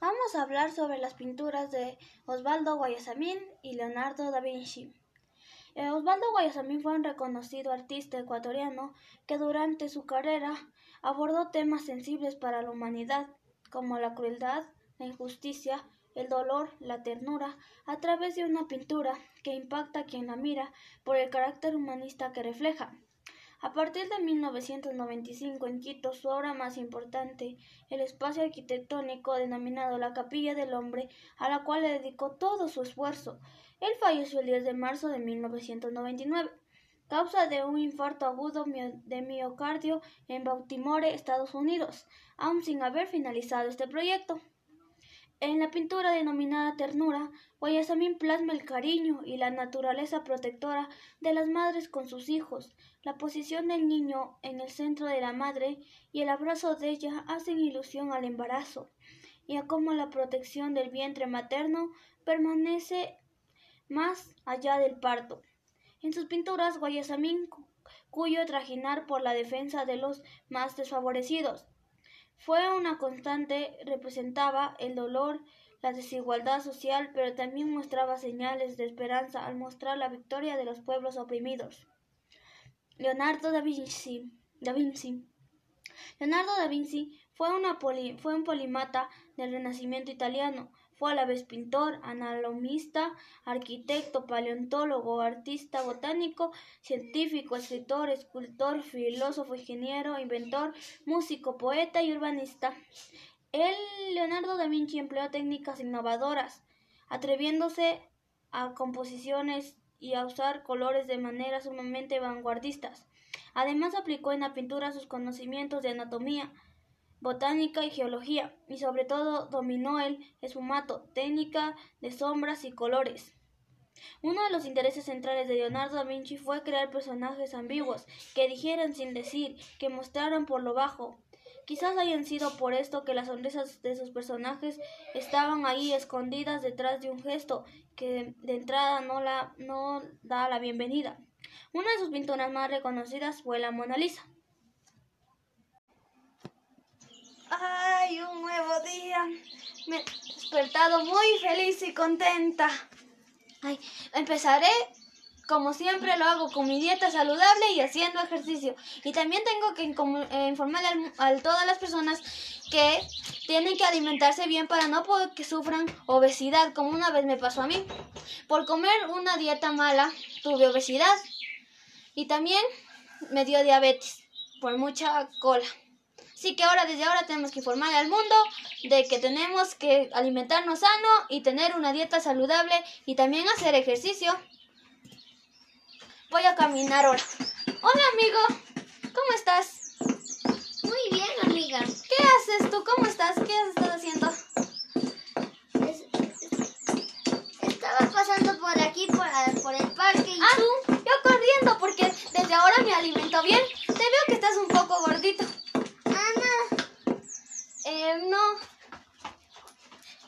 Vamos a hablar sobre las pinturas de Osvaldo Guayasamín y Leonardo da Vinci. Eh, Osvaldo Guayasamín fue un reconocido artista ecuatoriano que durante su carrera abordó temas sensibles para la humanidad, como la crueldad, la injusticia, el dolor, la ternura, a través de una pintura que impacta a quien la mira por el carácter humanista que refleja. A partir de 1995 en Quito, su obra más importante, el espacio arquitectónico denominado la Capilla del Hombre, a la cual le dedicó todo su esfuerzo. Él falleció el 10 de marzo de 1999, causa de un infarto agudo de miocardio en Baltimore, Estados Unidos, aún sin haber finalizado este proyecto. En la pintura denominada Ternura, Guayasamín plasma el cariño y la naturaleza protectora de las madres con sus hijos. La posición del niño en el centro de la madre y el abrazo de ella hacen ilusión al embarazo y a cómo la protección del vientre materno permanece más allá del parto. En sus pinturas, Guayasamín, cuyo trajinar por la defensa de los más desfavorecidos, fue una constante, representaba el dolor, la desigualdad social, pero también mostraba señales de esperanza al mostrar la victoria de los pueblos oprimidos. Leonardo da Vinci, da Vinci. Leonardo da Vinci fue, fue un polimata del Renacimiento italiano, fue a la vez pintor, analomista, arquitecto, paleontólogo, artista botánico, científico, escritor, escultor, filósofo, ingeniero, inventor, músico, poeta y urbanista. El Leonardo da Vinci empleó técnicas innovadoras, atreviéndose a composiciones y a usar colores de manera sumamente vanguardistas. Además aplicó en la pintura sus conocimientos de anatomía, botánica y geología, y sobre todo dominó el esfumato, técnica de sombras y colores. Uno de los intereses centrales de Leonardo da Vinci fue crear personajes ambiguos, que dijeran sin decir, que mostraran por lo bajo. Quizás hayan sido por esto que las sonrisas de sus personajes estaban ahí escondidas detrás de un gesto que de entrada no, la, no da la bienvenida. Una de sus pinturas más reconocidas fue la Mona Lisa. ¡Ay, un nuevo día! Me he despertado muy feliz y contenta. Ay, empezaré como siempre lo hago con mi dieta saludable y haciendo ejercicio. Y también tengo que eh, informar a, todas las personas que tienen que alimentarse bien para no que sufran obesidad, como una vez me pasó a mí. Por comer una dieta mala, tuve obesidad. Y también me dio diabetes por mucha cola. Así que ahora, desde ahora, tenemos que informar al mundo de que tenemos que alimentarnos sano y tener una dieta saludable y también hacer ejercicio. Voy a caminar ahora. Hola, amigo. ¿Cómo estás? Muy bien, amiga. ¿Qué haces tú? ¿Cómo estás? ¿Qué has estado haciendo? estaba pasando por aquí, por, por el parque. ¿Y ah, tú? Yo corriendo porque desde ahora me alimento bien. Te veo que estás un poco gordito. Eh, no.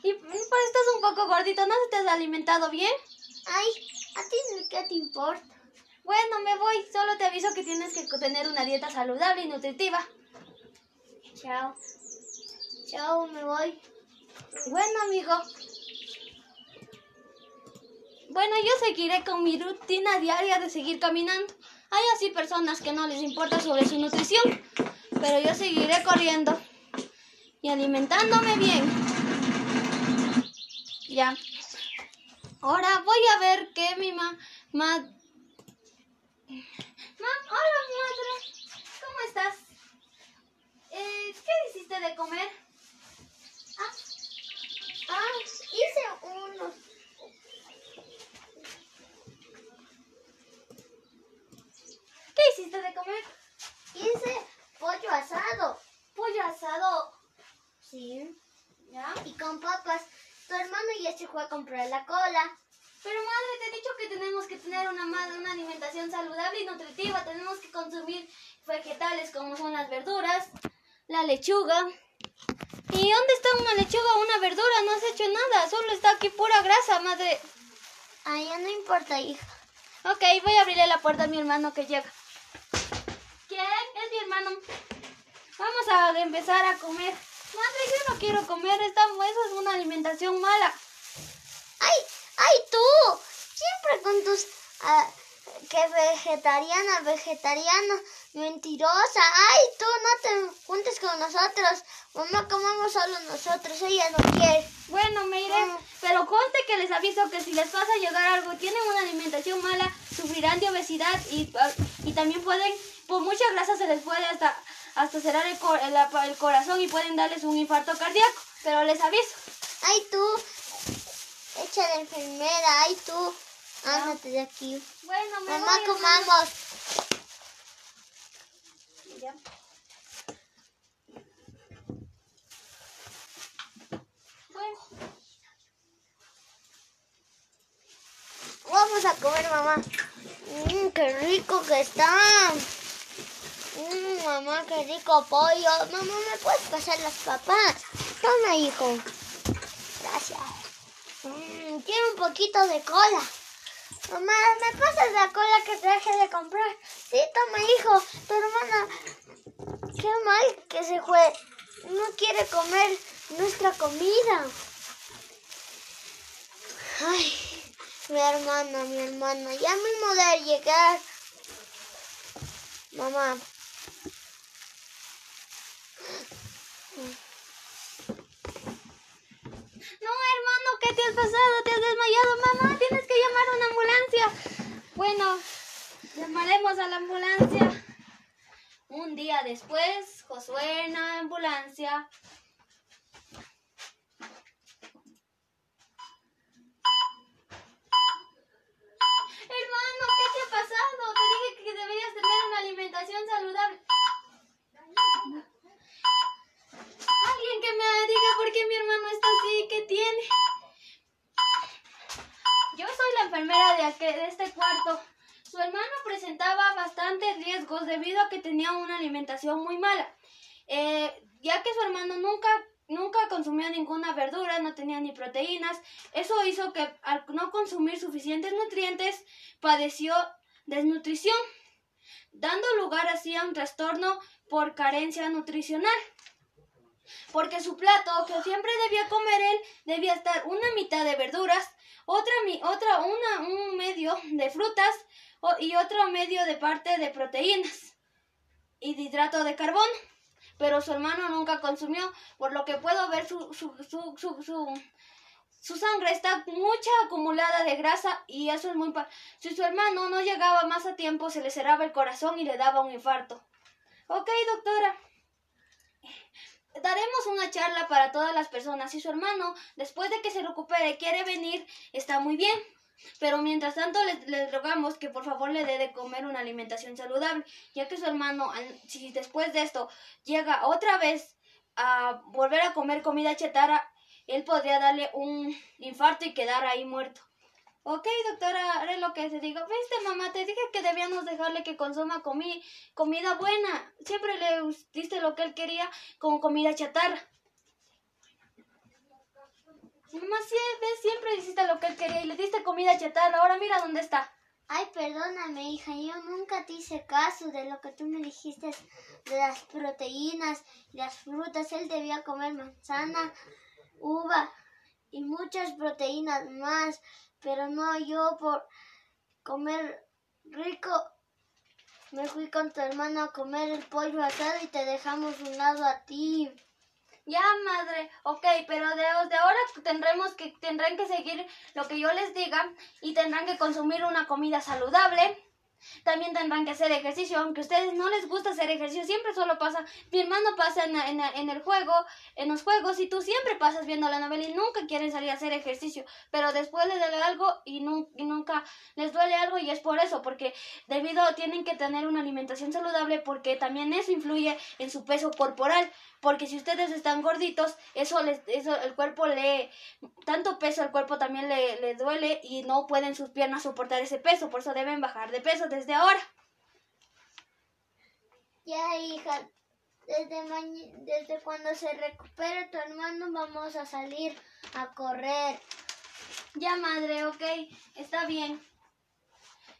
Y pues estás un poco gordito, ¿no te has alimentado bien? Ay, ¿a ti qué te importa? Bueno, me voy. Solo te aviso que tienes que tener una dieta saludable y nutritiva. Chao. Chao, me voy. Bueno, amigo. Bueno, yo seguiré con mi rutina diaria de seguir caminando. Hay así personas que no les importa sobre su nutrición, pero yo seguiré corriendo y alimentándome bien. Ya. Ahora voy a ver qué mi mamá... Ma... hola madre. ¿Cómo estás? Eh, ¿Qué hiciste de comer? Ah, ah hice unos... ¿Qué hiciste de comer? Hice pollo asado. Pollo asado Sí. ¿Ya? Y con papas. Tu hermano ya se fue a comprar la cola. Pero madre, te he dicho que tenemos que tener una, una alimentación saludable y nutritiva. Tenemos que consumir vegetales como son las verduras, la lechuga. ¿Y dónde está una lechuga o una verdura? No has hecho nada. Solo está aquí pura grasa, madre. Ay, ya no importa, hija. Ok, voy a abrirle la puerta a mi hermano que llega. ¿Quién? Es mi hermano. Vamos a empezar a comer. Madre, yo no quiero comer, esta, eso es una alimentación mala. ¡Ay, ay tú! Siempre con tus... Ah, que vegetariana, vegetariana, mentirosa. Ay, tú no te juntes con nosotros. Mamá, comamos solo nosotros. Ella no quiere. Bueno, me iré. Ah. Pero conte que les aviso que si les pasa a llegar algo, tienen una alimentación mala, sufrirán de obesidad y, y también pueden, por mucha grasa se les puede hasta, hasta cerrar el, el, corazón y pueden darles un infarto cardíaco. Pero les aviso. Ay, tú. De enfermera. Ay, tú. Ándate de aquí. Bueno, me Mamá, comamos. Ya. Bueno. Vamos a comer, mamá. Mmm, qué rico que está. Mmm, mamá, qué rico pollo. Mamá, ¿me puedes pasar las papas? Toma, hijo. Gracias. Mmm, quiero un poquito de cola. Mamá, ¿me pasas la cola que traje de comprar? Sí, toma, hijo. Tu hermana, qué mal que se fue. No quiere comer nuestra comida. Ay, mi hermana, mi hermana. Ya mismo de llegar. Mamá. No, hermano, ¿qué te has pasado? ¿Te has desmayado, mamá? Tienes que llamar a una ambulancia. Bueno, llamaremos a la ambulancia. Un día después, Josué en la ambulancia. Hermano, ¿qué te ha pasado? Te dije que deberías tener una alimentación saludable. Alguien que me diga por qué mi hermano está así, ¿qué tiene? Yo soy la enfermera de, de este cuarto. Su hermano presentaba debido a que tenía una alimentación muy mala. Eh, ya que su hermano nunca, nunca consumió ninguna verdura, no tenía ni proteínas, eso hizo que al no consumir suficientes nutrientes padeció desnutrición, dando lugar así a un trastorno por carencia nutricional porque su plato que siempre debía comer él debía estar una mitad de verduras, otra, otra una, un medio de frutas y otro medio de parte de proteínas y de hidrato de carbono. Pero su hermano nunca consumió, por lo que puedo ver su, su, su, su, sangre está mucha acumulada de grasa y eso es muy... Si su hermano no llegaba más a tiempo, se le cerraba el corazón y le daba un infarto. Ok, doctora daremos una charla para todas las personas. Si su hermano, después de que se recupere, quiere venir, está muy bien. Pero mientras tanto le, rogamos que por favor le dé de comer una alimentación saludable, ya que su hermano, si después de esto llega otra vez a volver a comer comida chatarra, él podría darle un infarto y quedar ahí muerto. Ok, doctora, haré lo que te digo. Viste, mamá, te dije que debíamos dejarle que consuma comida buena. Siempre le diste lo que él quería con comida chatarra. Mamá, siempre hiciste lo que él quería y le diste comida chatarra. Ahora mira dónde está. Ay, perdóname, hija, yo nunca te hice caso de lo que tú me dijiste de las proteínas y las frutas. Él debía comer manzana, uva y muchas proteínas más pero no yo por comer rico. Me fui con tu hermano a comer el pollo asado y te dejamos un lado a ti. Ya, madre, ok, pero de, de ahora tendremos que, tendrán que seguir lo que yo les diga y tendrán que consumir una comida saludable también tendrán que hacer ejercicio, aunque a ustedes no les gusta hacer ejercicio, siempre solo pasa, mi hermano pasa en, en, el juego, en los juegos, y tú siempre pasas viendo la novela y nunca quieren salir a hacer ejercicio, pero después les duele algo y, y nunca les duele algo y es por eso, porque debido tienen que tener una alimentación saludable porque también eso influye en su peso corporal, porque si ustedes están gorditos, eso les, eso el cuerpo le, tanto peso al cuerpo también le, le duele y no pueden sus piernas soportar ese peso, por eso deben bajar de peso desde ahora. Ya, hija, desde, desde cuando se recupere tu hermano vamos a salir a correr. Ya, madre, ok, está bien.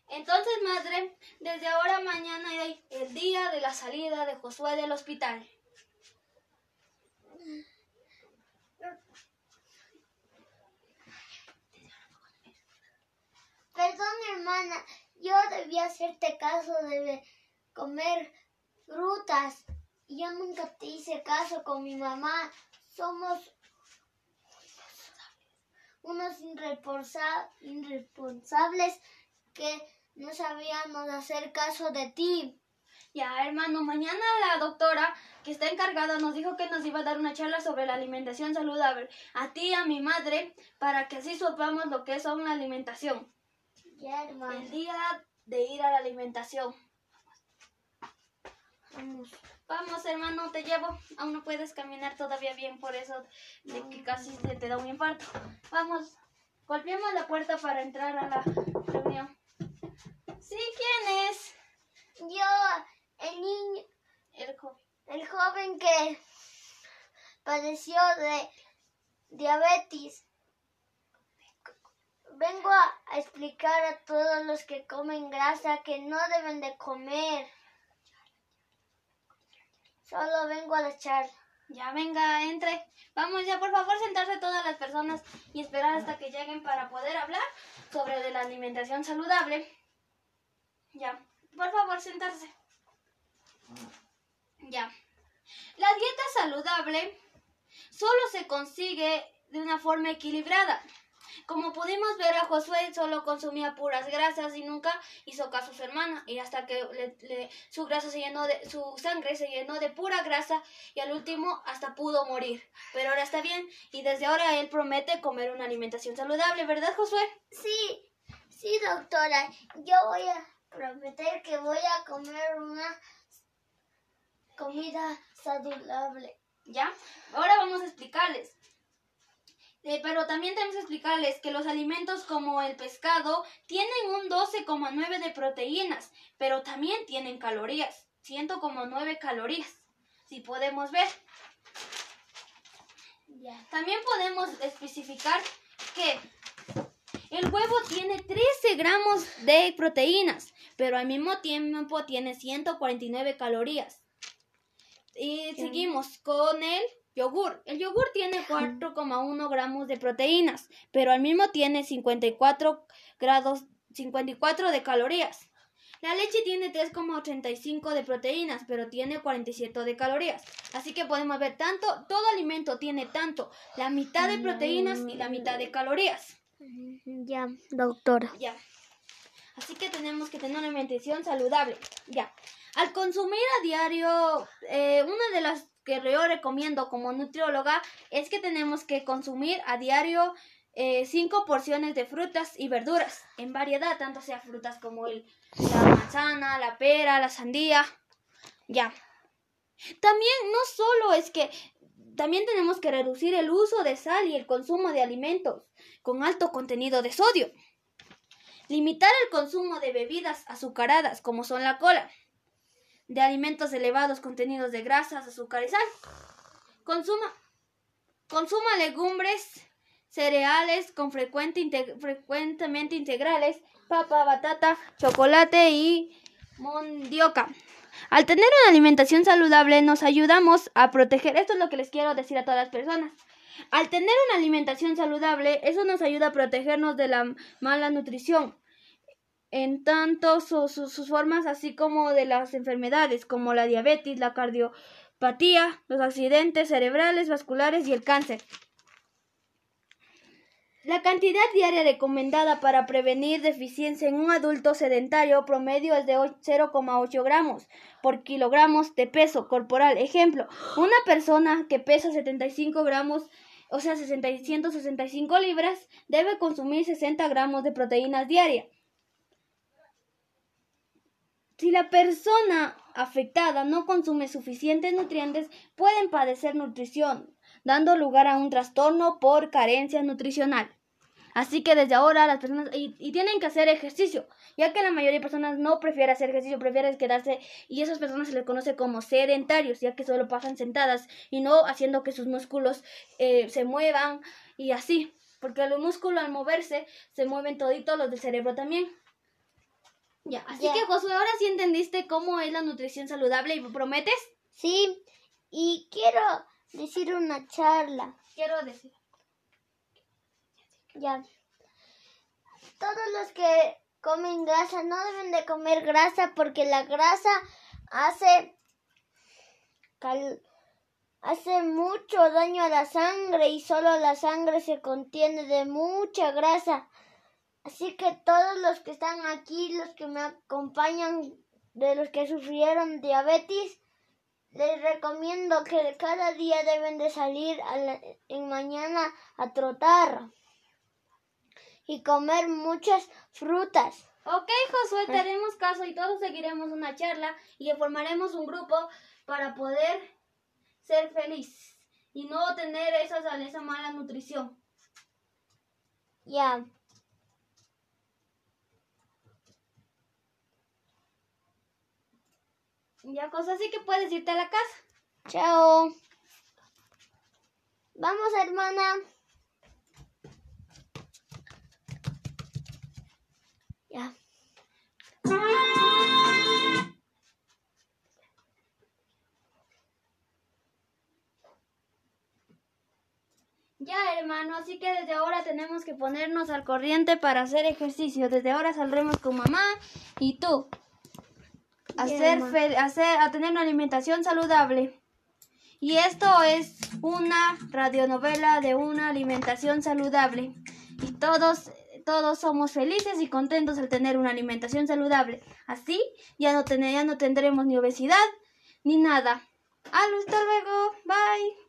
Entonces, madre, desde ahora mañana es el día de la salida de Josué del hospital. Perdón, hermana, yo debía hacerte caso de comer frutas. Yo nunca te hice caso con mi mamá. Somos unos irresponsables que no sabíamos hacer caso de ti. Ya, hermano, mañana la doctora que está encargada nos dijo que nos iba a dar una charla sobre la alimentación saludable a ti y a mi madre para que así sepamos lo que es una alimentación. El día de ir a la alimentación. Vamos. Vamos, hermano, te llevo. Aún no puedes caminar todavía bien por eso de que casi se te da un infarto. Vamos, golpeemos la puerta para entrar a la reunión. Sí, ¿quién es? Yo, el niño, El joven. el joven que padeció de diabetes. Vengo a, explicar a todos los que comen grasa que no deben de comer. Solo vengo a la charla. Ya venga, entre. Vamos ya, por favor, sentarse todas las personas y esperar hasta que lleguen para poder hablar sobre la alimentación saludable. Ya, por favor, sentarse. Ya. La dieta saludable solo se consigue de una forma equilibrada. Como pudimos ver a Josué solo consumía puras grasas y nunca hizo caso a su hermana y hasta que le- le- su grasa se llenó de su sangre se llenó de pura grasa y al último hasta pudo morir. Pero ahora está bien y desde ahora él promete comer una alimentación saludable, ¿verdad, Josué? Sí, sí, doctora. Yo voy a prometer que voy a comer una comida saludable. ¿Ya? Ahora vamos a explicarles. Eh, pero también tenemos que explicarles que los alimentos como el pescado tienen un 12,9 de proteínas, pero también tienen calorías, 100,9 calorías, si podemos ver. También podemos especificar que el huevo tiene 13 gramos de proteínas, pero al mismo tiempo tiene 149 calorías. Y seguimos con el yogur. El yogur tiene 4,1 gramos de proteínas, pero al mismo tiene 54 grados 54 de calorías. La leche tiene 3,85 de proteínas, pero tiene 47 de calorías. Así que podemos ver tanto, todo alimento tiene tanto la mitad de proteínas y la mitad de calorías. Ya, doctora. Ya. Así que tenemos que tener una alimentación saludable. Ya. Al consumir a diario, eh, una de las que yo recomiendo como nutrióloga es que tenemos que consumir a diario eh, cinco porciones de frutas y verduras en variedad, tanto sea frutas como el, la manzana, la pera, la sandía. Ya. También no solo es que también tenemos que reducir el uso de sal y el consumo de alimentos con alto contenido de sodio. Limitar el consumo de bebidas azucaradas como son la cola, de alimentos elevados contenidos de grasas, azúcar y sal. Consuma, consuma legumbres, cereales con frecuente frecuentemente integrales, papa, batata, chocolate y mondioca. Al tener una alimentación saludable nos ayudamos a proteger, esto es lo que les quiero decir a todas las personas. Al tener una alimentación saludable, eso nos ayuda a protegernos de la mala nutrición, en tanto su- su- sus formas, así como de las enfermedades, como la diabetes, la cardiopatía, los accidentes cerebrales, vasculares y el cáncer. La cantidad diaria recomendada para prevenir deficiencia en un adulto sedentario promedio es de och- 0,8 gramos por kilogramos de peso corporal. Ejemplo, una persona que pesa 75 gramos, o sea, 60 y 165 libras, debe consumir 60 gramos de proteínas diarias. Si la persona afectada no consume suficientes nutrientes, pueden padecer nutrición, dando lugar a un trastorno por carencia nutricional. Así que desde ahora las personas y, y tienen que hacer ejercicio, ya que la mayoría de personas no prefiere hacer ejercicio, prefieren quedarse y esas personas se les conoce como sedentarios, ya que solo pasan sentadas y no haciendo que sus músculos eh, se muevan y así, porque los músculos al moverse se mueven toditos los del cerebro también. Ya, así Ya. que Josué, ahora sí entendiste cómo es la nutrición saludable y prometes. Sí, y quiero decir una charla. quiero decir. Ya. Todos los que comen grasa no deben de comer grasa porque la grasa hace hace mucho daño a la sangre y solo la sangre se contiene de mucha grasa. Así que todos los que están aquí, los que me acompañan, de los que sufrieron diabetes, les recomiendo que cada día deben de salir en mañana a trotar y comer muchas frutas. Ok, Josué, te haremos caso y todos seguiremos una charla y formaremos un grupo para poder ser feliz y no tener esa, esa mala nutrición. Ya. Ya, cosa así que puedes irte a la casa. Chao. Vamos, hermana. Ya. Ya, hermano, así que desde ahora tenemos que ponernos al corriente para hacer ejercicio. Desde ahora saldremos con mamá y tú hacer, hacer, a tener una alimentación saludable. Y esto es una radionovela de una alimentación saludable. Y todos, todos somos felices y contentos al tener una alimentación saludable. Así ya no, ya no tendremos ni obesidad ni nada. Hasta luego. Bye.